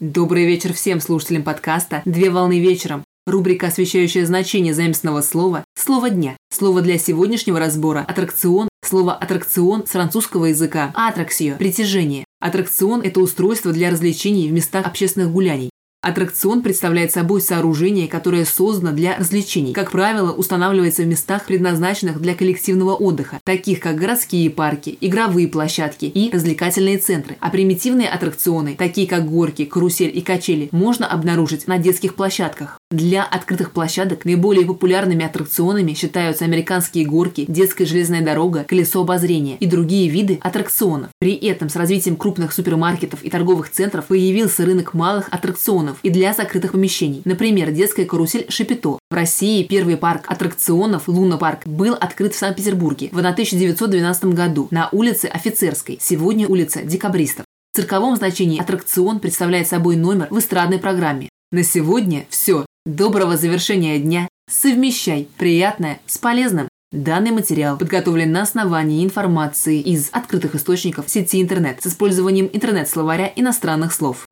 Добрый вечер всем слушателям подкаста «Две волны вечером». Рубрика, освещающая значение заместного слова «Слово дня». Слово для сегодняшнего разбора – аттракцион. Слово «аттракцион» с французского языка «атраксио» – притяжение. Аттракцион – это устройство для развлечений в местах общественных гуляний. Аттракцион представляет собой сооружение, которое создано для развлечений. Как правило, устанавливается в местах, предназначенных для коллективного отдыха, таких как городские парки, игровые площадки и развлекательные центры. А примитивные аттракционы, такие как горки, карусель и качели, можно обнаружить на детских площадках. Для открытых площадок наиболее популярными аттракционами считаются американские горки, детская железная дорога, колесо обозрения и другие виды аттракционов. При этом с развитием крупных супермаркетов и торговых центров появился рынок малых аттракционов и для закрытых помещений. Например, детская карусель «Шапито». В России первый парк аттракционов «Луна парк» был открыт в Санкт-Петербурге в 1912 году на улице Офицерской, сегодня улица Декабристов. В цирковом значении аттракцион представляет собой номер в эстрадной программе. На сегодня все. Доброго завершения дня. Совмещай приятное с полезным. Данный материал подготовлен на основании информации из открытых источников сети интернет с использованием интернет-словаря иностранных слов.